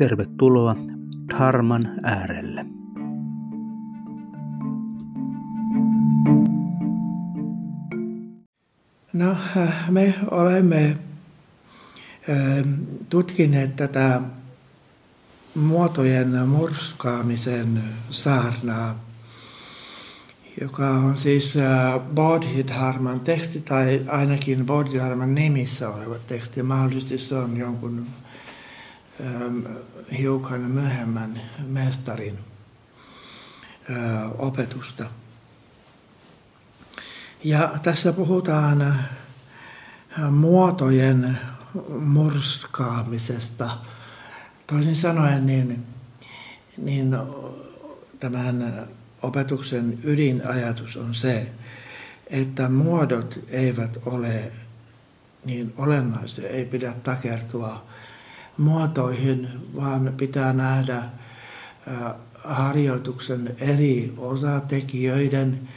tervetuloa Dharman äärelle. No, me olemme tutkineet tätä muotojen murskaamisen saarnaa, joka on siis Bodhidharman teksti tai ainakin Bodhidharman nimissä oleva teksti. Mahdollisesti se on jonkun hiukan myöhemmän mestarin opetusta. Ja tässä puhutaan muotojen murskaamisesta. Toisin sanoen, niin, niin tämän opetuksen ydinajatus on se, että muodot eivät ole niin olennaisia, ei pidä takertua muotoihin, vaan pitää nähdä äh, harjoituksen eri osatekijöiden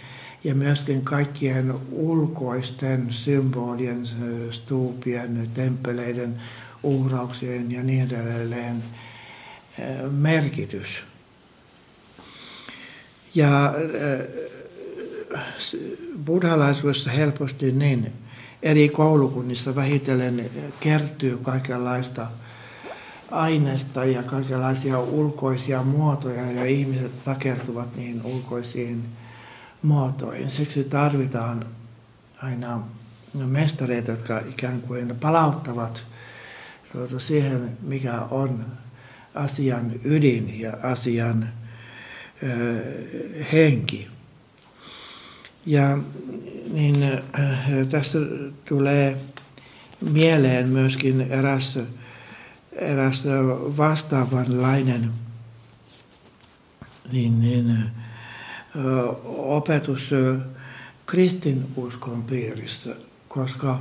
ja myöskin kaikkien ulkoisten symbolien, stuupien, temppeleiden, uhrauksien ja niin edelleen merkitys. Ja buddhalaisuudessa helposti niin eri koulukunnissa vähitellen kertyy kaikenlaista aineesta ja kaikenlaisia ulkoisia muotoja ja ihmiset takertuvat niin ulkoisiin muotoihin. Siksi tarvitaan aina mestareita, jotka ikään kuin palauttavat tuota siihen, mikä on asian ydin ja asian ö, henki. Ja niin, tässä tulee mieleen myöskin eräs, eräs vastaavanlainen niin, niin, opetus kristinuskon piirissä, koska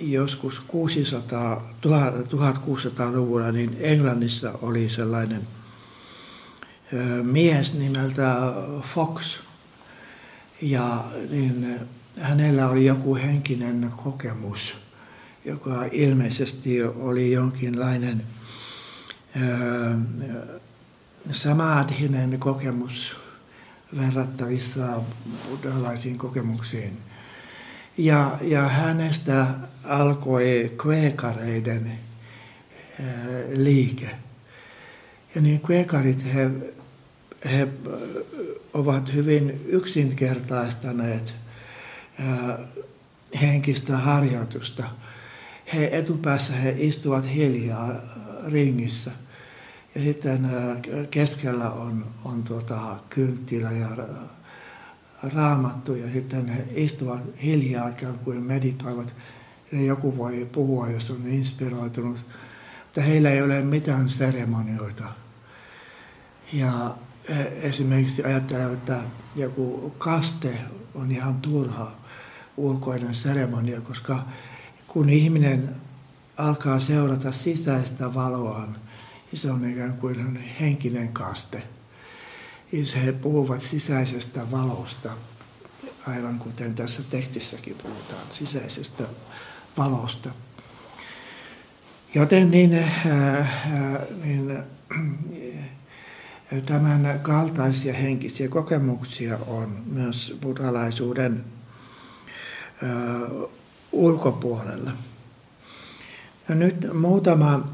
joskus 600, 1600-luvulla niin Englannissa oli sellainen mies nimeltä Fox. Ja niin hänellä oli joku henkinen kokemus, joka ilmeisesti oli jonkinlainen samadhinen kokemus verrattavissa buddhalaisiin kokemuksiin. Ja, ja hänestä alkoi kveekareiden liike. Ja niin kveekarit, he, he ovat hyvin yksinkertaistaneet henkistä harjoitusta. He etupäässä he istuvat hiljaa ringissä – ja sitten äh, keskellä on, on tuota, kynttilä ja raamattu ja sitten he istuvat hiljaa ikään kuin meditoivat. Ja joku voi puhua, jos on inspiroitunut, mutta heillä ei ole mitään seremonioita. Ja esimerkiksi ajattelevat, että joku kaste on ihan turha ulkoinen seremonia, koska kun ihminen alkaa seurata sisäistä valoaan, se on ikään kuin henkinen kaste. He puhuvat sisäisestä valosta, aivan kuten tässä tekstissäkin puhutaan, sisäisestä valosta. Joten niin, äh, niin äh, tämän kaltaisia henkisiä kokemuksia on myös buddhalaisuuden äh, ulkopuolella. Ja nyt muutama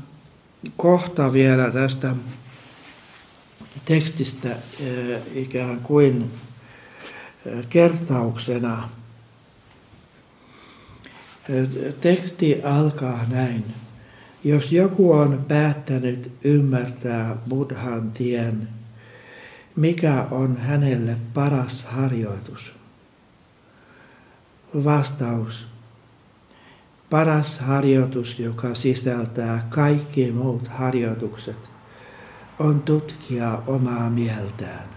kohta vielä tästä tekstistä eh, ikään kuin eh, kertauksena. Eh, teksti alkaa näin. Jos joku on päättänyt ymmärtää Buddhan tien, mikä on hänelle paras harjoitus? Vastaus. Paras harjoitus, joka sisältää kaikki muut harjoitukset, on tutkia omaa mieltään.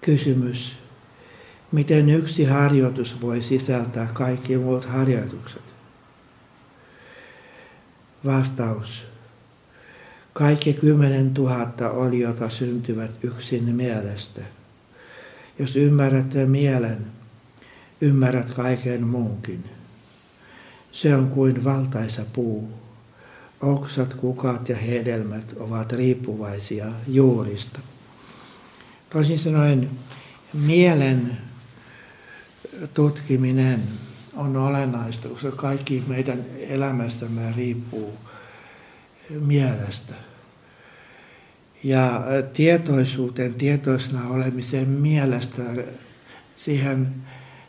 Kysymys. Miten yksi harjoitus voi sisältää kaikki muut harjoitukset? Vastaus. Kaikki kymmenen tuhatta oliota syntyvät yksin mielestä. Jos ymmärrät mielen, ymmärrät kaiken muunkin. Se on kuin valtaisa puu. Oksat, kukat ja hedelmät ovat riippuvaisia juurista. Toisin sanoen mielen tutkiminen on olennaista, koska kaikki meidän elämästämme riippuu mielestä. Ja tietoisuuteen, tietoisena olemiseen mielestä, siihen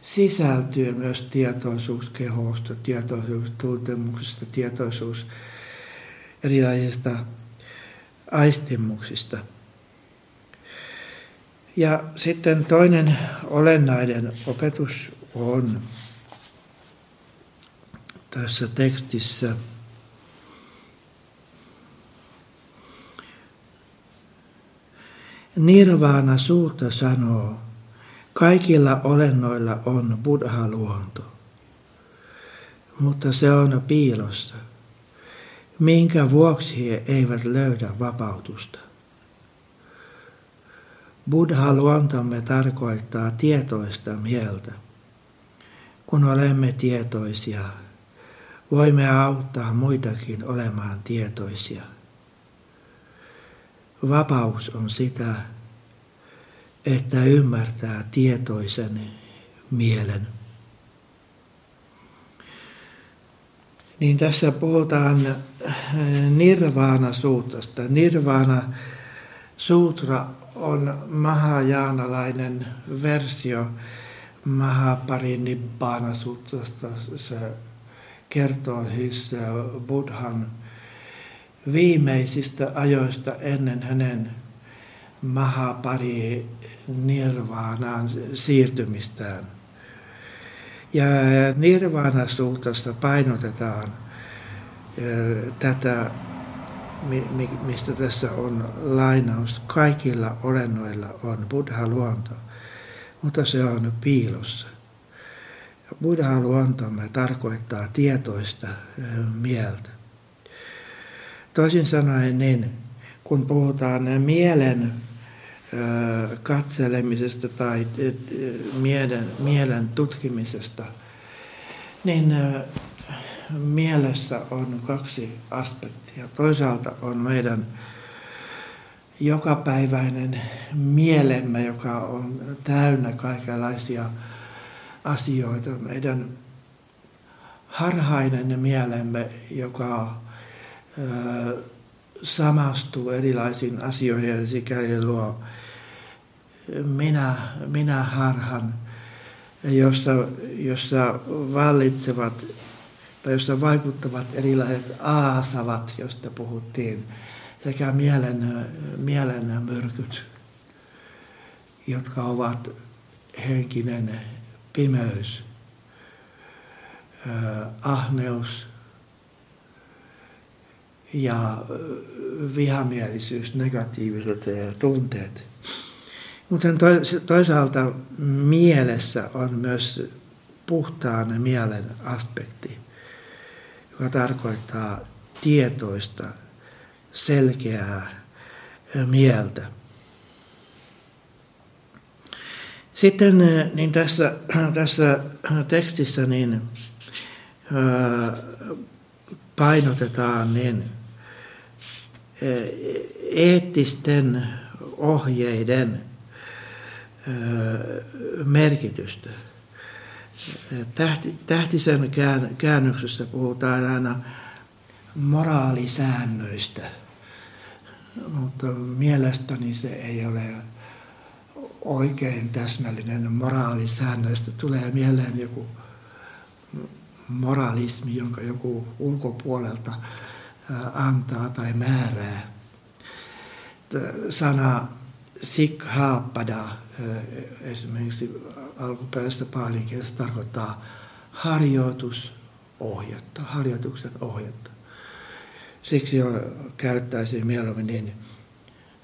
sisältyy myös tietoisuus kehosta, tietoisuus tuntemuksista, tietoisuus erilaisista aistimuksista. Ja sitten toinen olennainen opetus on tässä tekstissä Nirvana suutta sanoo, kaikilla olennoilla on buddha-luonto, mutta se on piilossa, minkä vuoksi he eivät löydä vapautusta. Buddha-luontomme tarkoittaa tietoista mieltä. Kun olemme tietoisia, voimme auttaa muitakin olemaan tietoisia. Vapaus on sitä, että ymmärtää tietoisen mielen. Niin tässä puhutaan nirvana suutrasta. Nirvana sutra on mahajaanalainen versio Mahaparinibbana sutrasta. Se kertoo siis Buddhan viimeisistä ajoista ennen hänen Mahapari nirvaanaan siirtymistään. Ja nirvana suhtasta painotetaan tätä, mistä tässä on lainaus. Kaikilla olennoilla on buddha-luonto, mutta se on piilossa. Buddha-luontomme tarkoittaa tietoista mieltä. Toisin sanoen niin, kun puhutaan mielen katselemisesta tai mielen, mielen tutkimisesta, niin mielessä on kaksi aspektia. Toisaalta on meidän jokapäiväinen mielemme, joka on täynnä kaikenlaisia asioita. Meidän harhainen mielemme, joka samastuu erilaisiin asioihin ja sikäli luo minä, minä harhan, jossa, jossa vallitsevat tai jossa vaikuttavat erilaiset aasavat, joista puhuttiin, sekä mielen, mielen myrkyt, jotka ovat henkinen pimeys, ahneus ja vihamielisyys, negatiiviset tunteet. Mutta toisaalta mielessä on myös puhtaan mielen aspekti, joka tarkoittaa tietoista, selkeää mieltä. Sitten niin tässä, tässä tekstissä niin, painotetaan niin, eettisten ohjeiden merkitystä. Tähti, tähtisen käännöksessä puhutaan aina moraalisäännöistä, mutta mielestäni se ei ole oikein täsmällinen moraalisäännöistä. Tulee mieleen joku moralismi, jonka joku ulkopuolelta antaa tai määrää. Sana sikhapada esimerkiksi alkuperäistä paalinkielessä tarkoittaa harjoitusohjetta, harjoituksen ohjetta. Siksi jo käyttäisin mieluummin niin,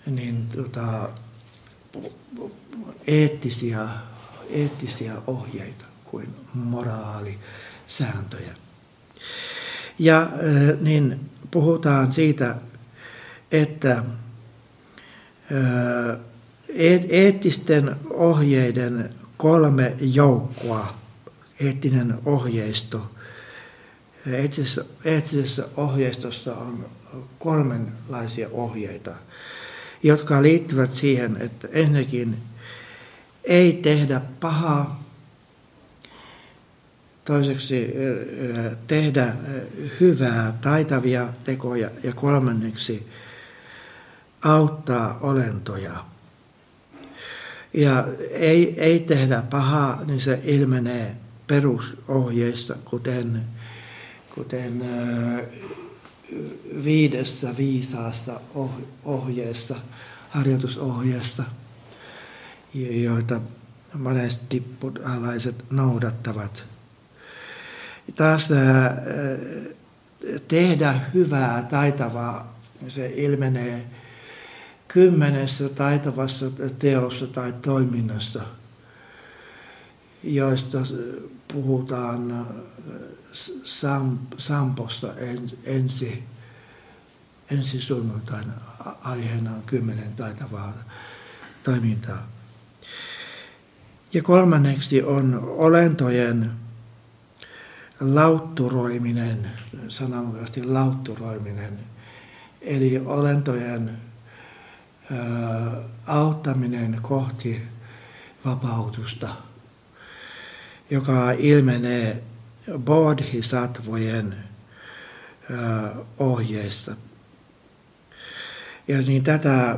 niin tota, eettisiä, eettisiä ohjeita kuin moraalisääntöjä. Ja niin puhutaan siitä, että eettisten ohjeiden kolme joukkoa, eettinen ohjeisto. Eettisessä, eettisessä ohjeistossa on kolmenlaisia ohjeita, jotka liittyvät siihen, että ensinnäkin ei tehdä pahaa, toiseksi tehdä hyvää, taitavia tekoja ja kolmanneksi auttaa olentoja. Ja ei, ei tehdä pahaa, niin se ilmenee perusohjeista, kuten, kuten viidessä viisaassa ohjeessa, harjoitusohjeessa, joita monesti buddhalaiset noudattavat. Taas tehdä hyvää, taitavaa, se ilmenee kymmenessä taitavassa teossa tai toiminnassa, joista puhutaan Sampossa ensi, ensi sunnuntaina. Aiheena on kymmenen taitavaa toimintaa. Ja kolmanneksi on olentojen lautturoiminen, sananmukaisesti lautturoiminen, eli olentojen auttaminen kohti vapautusta, joka ilmenee bodhisatvojen ohjeissa. Ja niin tätä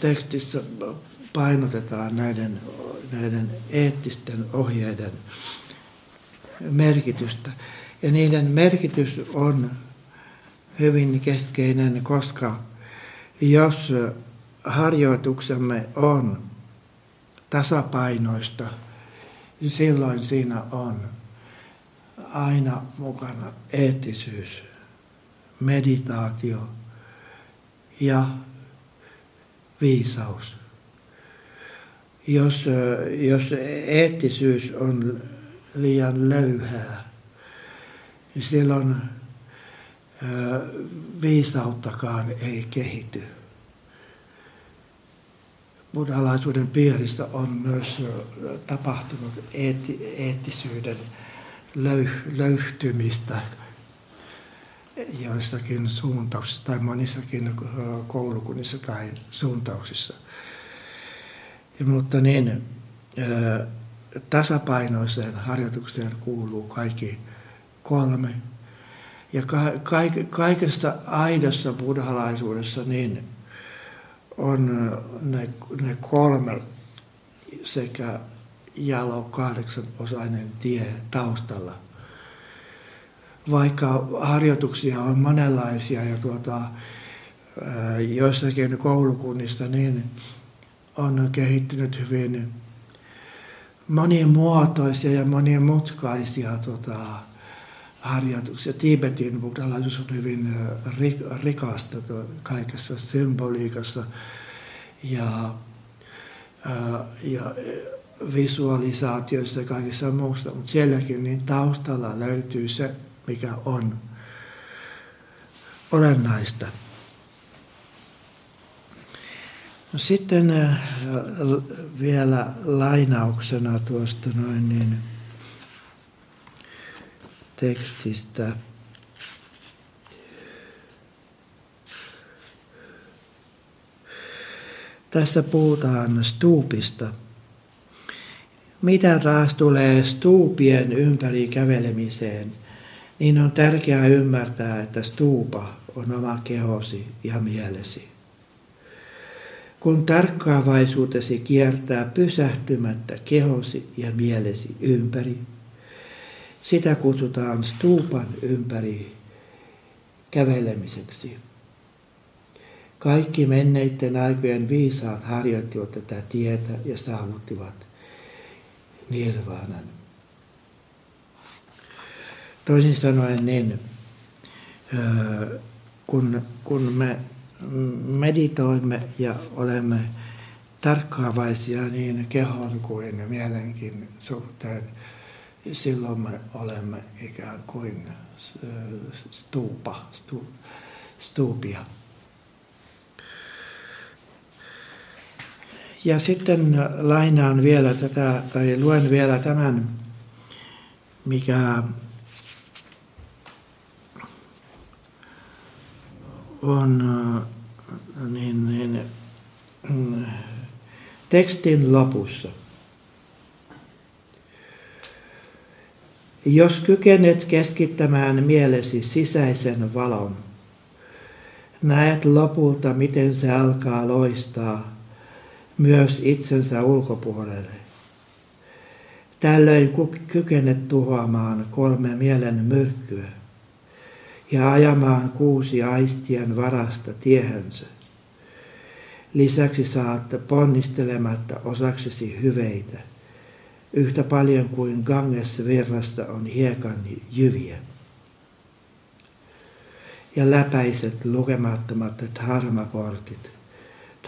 tekstissä painotetaan näiden, näiden eettisten ohjeiden merkitystä. Ja niiden merkitys on hyvin keskeinen, koska jos harjoituksemme on tasapainoista, niin silloin siinä on aina mukana eettisyys, meditaatio ja viisaus. Jos, jos eettisyys on liian löyhää, niin silloin viisauttakaan ei kehity. Buddhalaisuuden piiristä on myös tapahtunut eetti, eettisyyden löy, löyhtymistä joissakin suuntauksissa tai monissakin koulukunnissa tai suuntauksissa. Ja, mutta niin, tasapainoiseen harjoitukseen kuuluu kaikki kolme ja kaikesta aidossa buddhalaisuudessa niin on ne, ne kolme sekä jalo kahdeksan osainen tie taustalla. Vaikka harjoituksia on monenlaisia ja tuota, joissakin koulukunnista niin on kehittynyt hyvin monimuotoisia ja monimutkaisia tuota, harjoituksia. Tibetin buddhalaisuus on hyvin rikasta kaikessa symboliikassa ja, ja visualisaatioissa ja kaikessa muusta, mutta sielläkin niin taustalla löytyy se, mikä on olennaista. No sitten vielä lainauksena tuosta noin niin, tekstistä. Tässä puhutaan stuupista. Mitä taas tulee stuupien ympäri kävelemiseen, niin on tärkeää ymmärtää, että stuupa on oma kehosi ja mielesi. Kun tarkkaavaisuutesi kiertää pysähtymättä kehosi ja mielesi ympäri, sitä kutsutaan stuupan ympäri kävelemiseksi. Kaikki menneiden aikojen viisaat harjoittivat tätä tietä ja saavuttivat nirvaanan. Toisin sanoen niin, kun, kun me meditoimme ja olemme tarkkaavaisia niin kehon kuin mielenkin suhteen, silloin me olemme ikään kuin stuupa, stu, stuupia. Ja sitten lainaan vielä tätä, tai luen vielä tämän, mikä on niin, niin, tekstin lopussa. Jos kykenet keskittämään mielesi sisäisen valon, näet lopulta, miten se alkaa loistaa myös itsensä ulkopuolelle. Tällöin kykenet tuhoamaan kolme mielen myrkkyä ja ajamaan kuusi aistien varasta tiehensä. Lisäksi saat ponnistelematta osaksesi hyveitä, yhtä paljon kuin Ganges virrasta on hiekan jyviä. Ja läpäiset lukemattomat dharmaportit,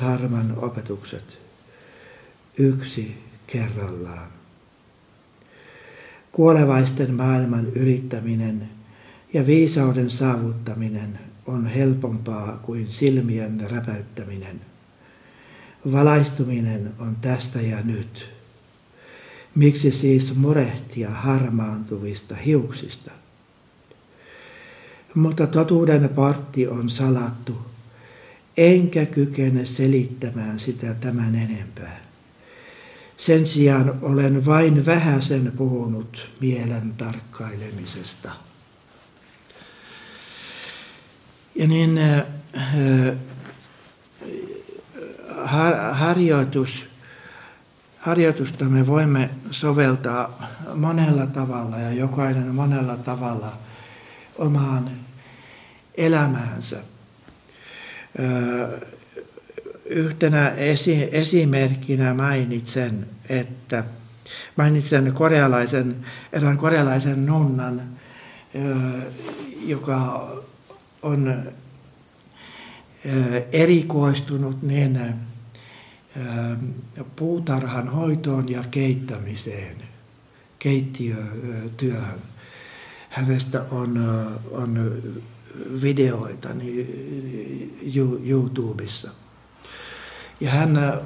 dharman opetukset, yksi kerrallaan. Kuolevaisten maailman yrittäminen ja viisauden saavuttaminen on helpompaa kuin silmien räpäyttäminen. Valaistuminen on tästä ja nyt. Miksi siis murehtia harmaantuvista hiuksista? Mutta totuuden partti on salattu, enkä kykene selittämään sitä tämän enempää. Sen sijaan olen vain vähäsen puhunut mielen tarkkailemisesta. Ja niin äh, har, harjoitus, harjoitusta me voimme soveltaa monella tavalla ja jokainen monella tavalla omaan elämäänsä. Yhtenä esi- esimerkkinä mainitsen, että mainitsen korealaisen, erään korealaisen nunnan, joka on erikoistunut niin puutarhan hoitoon ja keittämiseen, keittiötyöhön. Hänestä on, on videoita niin YouTubessa. Ja hän,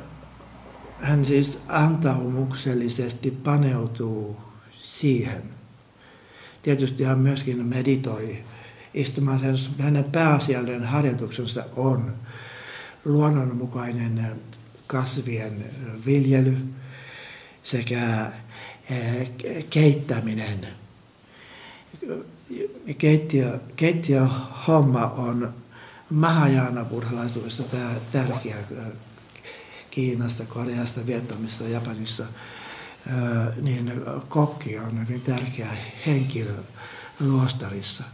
hän siis antaumuksellisesti paneutuu siihen. Tietysti hän myöskin meditoi istumaan hänen pääasiallinen harjoituksensa on luonnonmukainen kasvien viljely sekä eh, keittäminen. Keittiö, keittiöhomma on Mahajana buddhalaisuudessa tärkeä Kiinasta, Koreasta, Vietnamista, Japanissa, niin kokki on hyvin tärkeä henkilö luostarissa.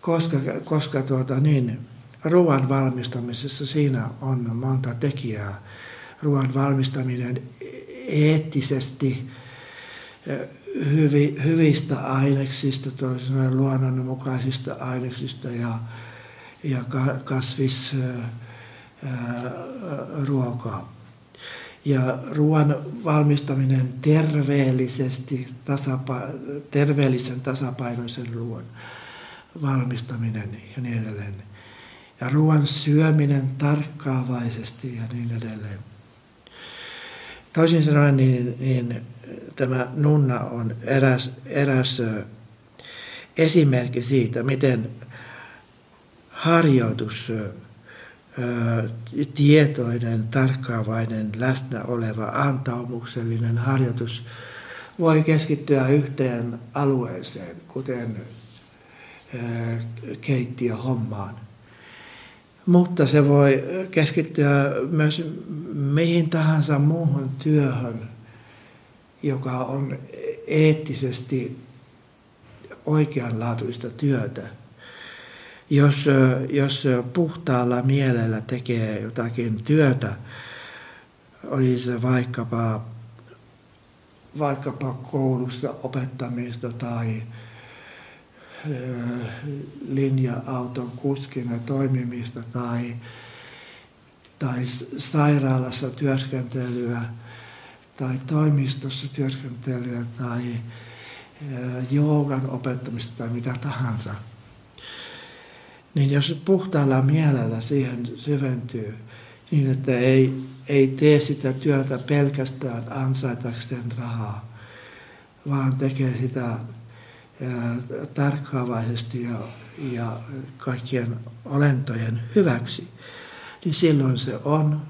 Koska, koska tuota, niin, ruoan valmistamisessa siinä on monta tekijää. Ruoan valmistaminen eettisesti hyvi, hyvistä aineksista, toisin luonnonmukaisista aineksista ja, ja kasvis ruokaa. Ja ruoan valmistaminen terveellisesti, tasapa, terveellisen tasapainoisen ruoan valmistaminen ja niin edelleen. Ja ruoan syöminen tarkkaavaisesti ja niin edelleen. Toisin sanoen niin, niin tämä nunna on eräs, eräs esimerkki siitä, miten harjoitus tietoinen, tarkkaavainen, läsnä oleva, antaumuksellinen harjoitus voi keskittyä yhteen alueeseen, kuten keittiöhommaan. Mutta se voi keskittyä myös mihin tahansa muuhun työhön, joka on eettisesti oikeanlaatuista työtä. Jos, jos puhtaalla mielellä tekee jotakin työtä, oli se vaikkapa, vaikkapa koulusta opettamista tai, linja-auton kuskina toimimista tai, tai sairaalassa työskentelyä tai toimistossa työskentelyä tai joogan opettamista tai mitä tahansa. Niin jos puhtaalla mielellä siihen syventyy, niin että ei, ei tee sitä työtä pelkästään ansaitakseen rahaa, vaan tekee sitä tarkkaavaisesti ja, ja kaikkien olentojen hyväksi, niin silloin se on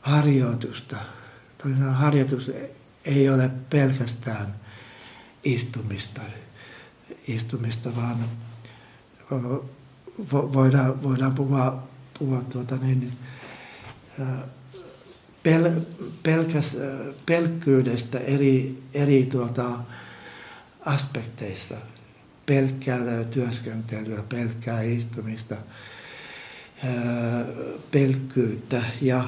harjoitusta. Toinen harjoitus ei ole pelkästään istumista, istumista vaan voidaan, voidaan puhua, puhua tuota niin, pel, pelkäs, pelkkyydestä eri, eri tuota, aspekteissa. Pelkkää työskentelyä, pelkkää istumista, pelkkyyttä ja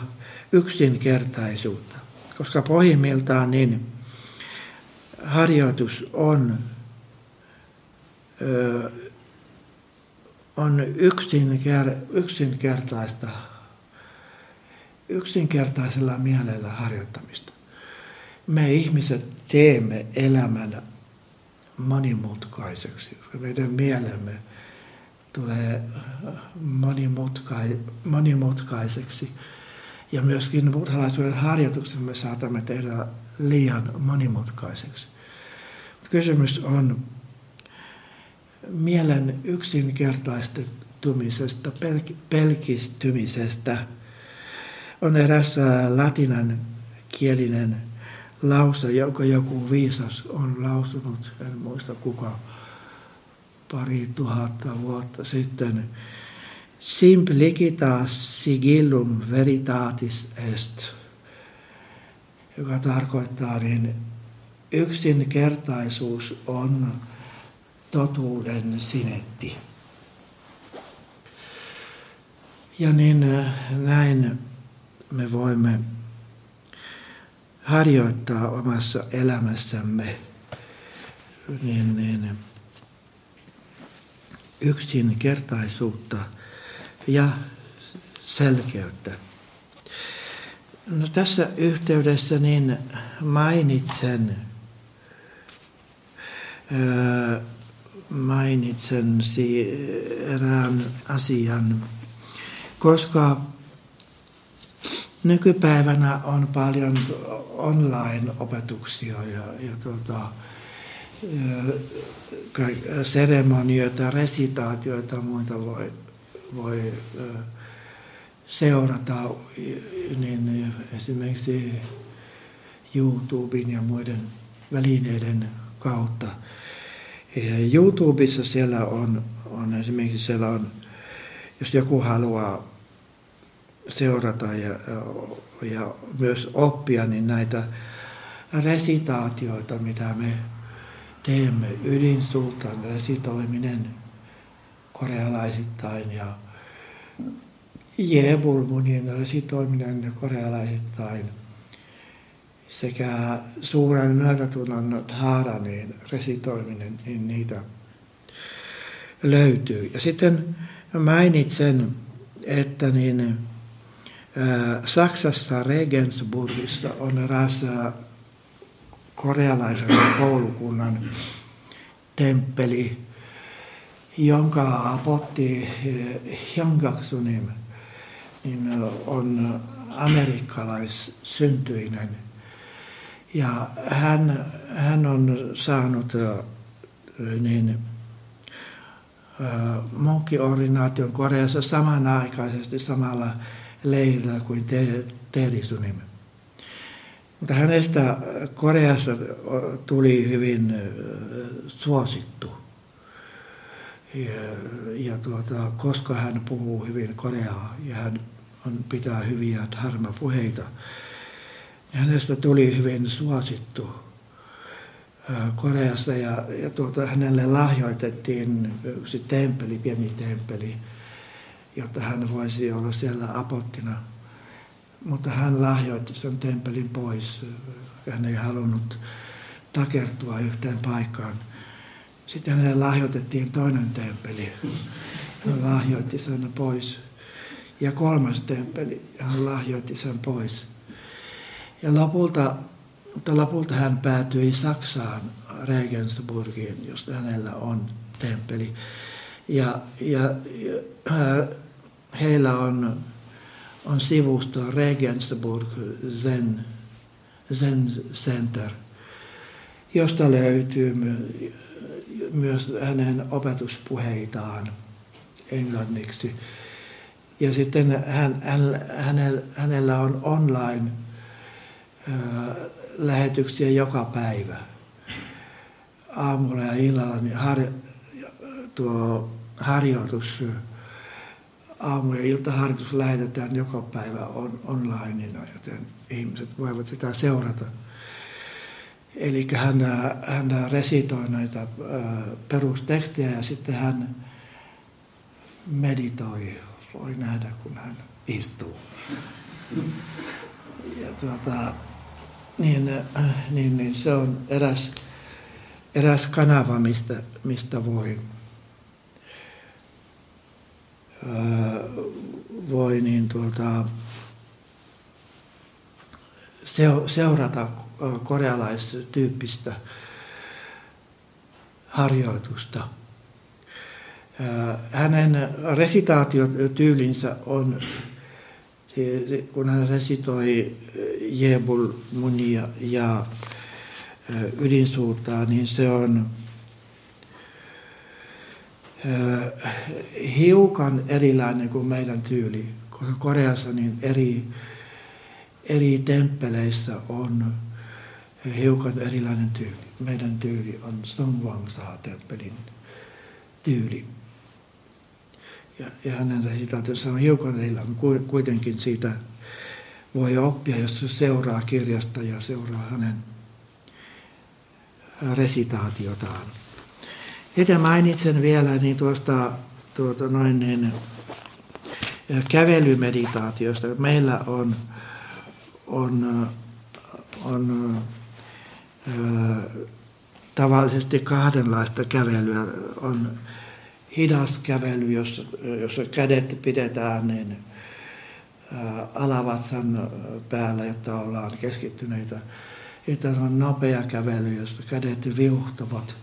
yksinkertaisuutta. Koska pohjimmiltaan niin harjoitus on, on yksinker, yksinkertaista, yksinkertaisella mielellä harjoittamista. Me ihmiset teemme elämän monimutkaiseksi. Meidän mielemme tulee monimutkai, monimutkaiseksi. Ja myöskin buddhalaisuuden harjoituksen me saatamme tehdä liian monimutkaiseksi. Kysymys on mielen yksinkertaistumisesta, pelk- pelkistymisestä. On eräs latinan kielinen lause, jonka joku viisas on lausunut, en muista kuka, pari tuhatta vuotta sitten. Simplicitas sigillum veritatis est, joka tarkoittaa niin yksinkertaisuus on totuuden sinetti. Ja niin näin me voimme harjoittaa omassa elämässämme niin, niin, yksinkertaisuutta ja selkeyttä. No, tässä yhteydessä niin mainitsen, ää, mainitsen erään asian, koska nykypäivänä on paljon online-opetuksia ja, ja tuota, seremonioita, resitaatioita ja muita voi, voi seurata niin esimerkiksi YouTuben ja muiden välineiden kautta. YouTubessa siellä on, on esimerkiksi siellä on, jos joku haluaa seurata ja, ja myös oppia, niin näitä resitaatioita, mitä me teemme, ydinsultan resitoiminen korealaisittain ja Jebulmunin resitoiminen korealaisittain sekä suuren myötätunnon Dharanin resitoiminen, niin niitä löytyy. Ja sitten mainitsen, että niin Saksassa Regensburgissa on eräs korealaisen koulukunnan temppeli, jonka apotti Hyangaksunim niin on amerikkalaissyntyinen. Ja hän, hän on saanut niin, munkkiordinaation Koreassa samanaikaisesti samalla leirillä kuin Terisunim. Mutta hänestä Koreassa tuli hyvin suosittu. Ja, ja tuota, koska hän puhuu hyvin koreaa ja hän on, pitää hyviä dharma-puheita, niin hänestä tuli hyvin suosittu Koreassa ja, ja tuota, hänelle lahjoitettiin yksi temppeli, pieni temppeli, jotta hän voisi olla siellä apottina. Mutta hän lahjoitti sen temppelin pois. Hän ei halunnut takertua yhteen paikkaan Sitten hänelle lahjoitettiin toinen temppeli. Hän lahjoitti sen pois. Ja kolmas temppeli, hän lahjoitti sen pois. Ja lopulta, mutta lopulta hän päätyi Saksaan, Regensburgiin, josta hänellä on temppeli. Ja, ja, ja heillä on, on sivusto Regensburg Zen, Zen Center, josta löytyy myös hänen opetuspuheitaan englanniksi. Ja sitten hän, hän, hänellä, on online lähetyksiä joka päivä. Aamulla ja illalla niin har, tuo harjoitus, aamu- ja iltaharjoitus lähetetään joka päivä on, onlineina, joten ihmiset voivat sitä seurata. Eli hän, hän resitoi näitä perustekstejä ja sitten hän meditoi. Voi nähdä, kun hän istuu. Ja tuota, niin, niin, niin se on eräs, eräs kanava, mistä, mistä voi, voi niin tuota, seurata korealaistyyppistä harjoitusta. Hänen resitaatiotyylinsä on, kun hän resitoi Jebul munia ja ydinsuurtaa, niin se on hiukan erilainen kuin meidän tyyli. Koreassa niin eri eri temppeleissä on hiukan erilainen tyyli. Meidän tyyli on Stonewangsa-temppelin tyyli. Ja, ja hänen resitaationsa on hiukan erilainen. Kuitenkin siitä voi oppia, jos se seuraa kirjasta ja seuraa hänen resitaatiotaan. Itse mainitsen vielä niin tuosta tuota noin niin, kävelymeditaatiosta. Meillä on on, on tavallisesti kahdenlaista kävelyä. On hidas kävely, jossa, jossa kädet pidetään niin alavatsan päällä, jotta ollaan keskittyneitä. Sitten on nopea kävely, jossa kädet viuhtavat,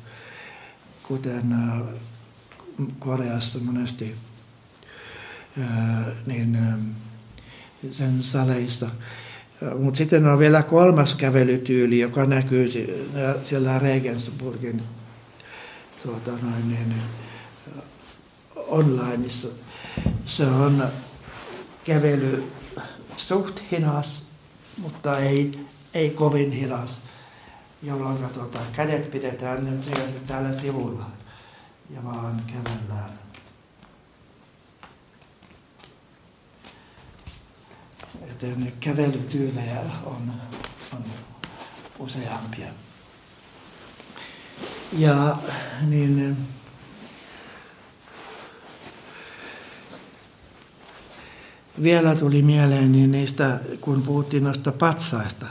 kuten Koreassa monesti niin sen saleissa. Mutta sitten on vielä kolmas kävelytyyli, joka näkyy siellä Regensburgin tuota noin, niin, onlineissa. Se on kävely suht hidas, mutta ei, ei kovin hidas, jolloin tuota, kädet pidetään nyt täällä sivulla ja vaan kävellään. Joten kävelytyylejä on, on useampia. Ja niin, vielä tuli mieleen niin niistä, kun puhuttiin noista patsaista,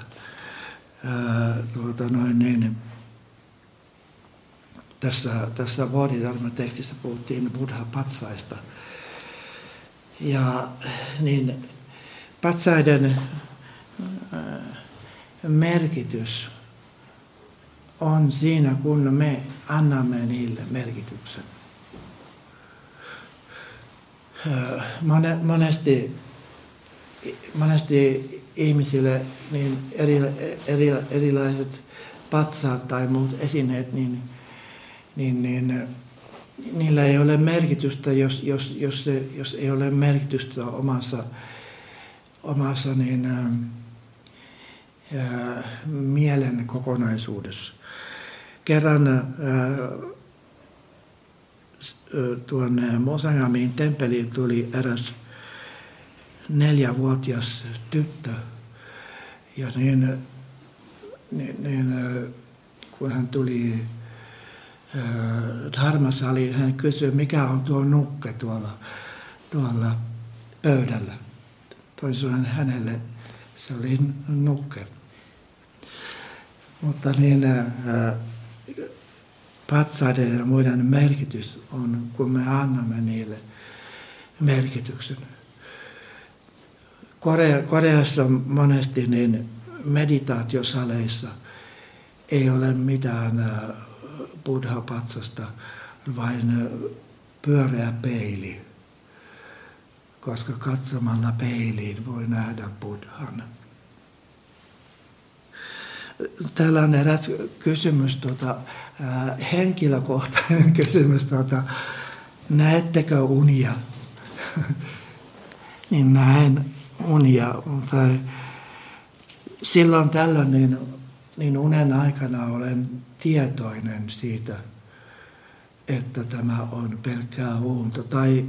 ää, tuota noin, niin, tässä, tässä Bodhidharma-tekstissä puhuttiin buddha-patsaista. Ja niin patsaiden äh, merkitys on siinä, kun me annamme niille merkityksen. Monesti, monesti ihmisille niin eri, eri, erilaiset patsaat tai muut esineet, niin, niin, niin niillä ei ole merkitystä, jos, jos, jos, se, jos ei ole merkitystä omassa omassa niin, ää, mielen kokonaisuudessa. Kerran ää, tuonne Mosangamiin temppeliin tuli eräs neljävuotias tyttö. Ja niin, niin, niin kun hän tuli Dharmasaliin, hän kysyi, mikä on tuo nukke tuolla, tuolla pöydällä toisaalta hänelle se oli nukke. Mutta niin, ää, patsaiden ja muiden merkitys on, kun me annamme niille merkityksen. Korea, Koreassa monesti niin meditaatiosaleissa ei ole mitään äh, buddha-patsasta, vain äh, pyöreä peili, koska katsomalla peiliin voi nähdä buddhan. Täällä on eräs kysymys, tuota, äh, henkilökohtainen kysymys, tuota, näettekö unia? niin näen unia, tai silloin tällöin niin, niin unen aikana olen tietoinen siitä, että tämä on pelkkää unta. Tai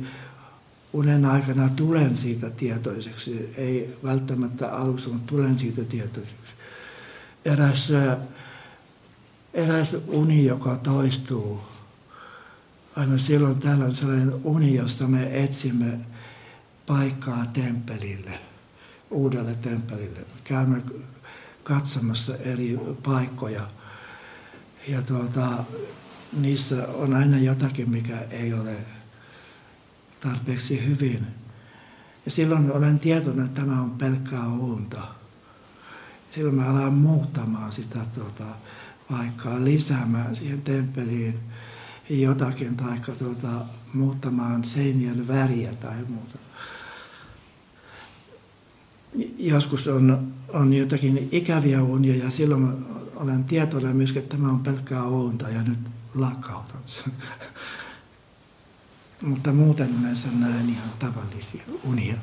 unen aikana tulen siitä tietoiseksi, ei välttämättä alussa, mutta tulen siitä tietoiseksi. Eräs, eräs uni, joka toistuu, aina silloin täällä on sellainen uni, josta me etsimme paikkaa temppelille, uudelle temppelille. Käymme katsomassa eri paikkoja ja tuota, niissä on aina jotakin, mikä ei ole tarpeeksi hyvin. Ja silloin olen tietoinen, että tämä on pelkkää unta. Silloin mä alan muuttamaan sitä tuota, vaikka lisäämään siihen temppeliin jotakin, tai tuota, muuttamaan seinien väriä tai muuta. Joskus on, on jotakin ikäviä unia ja silloin olen tietoinen myös, että tämä on pelkkää unta ja nyt lakkautan sen. Mutta muuten yleensä näen ihan tavallisia unia.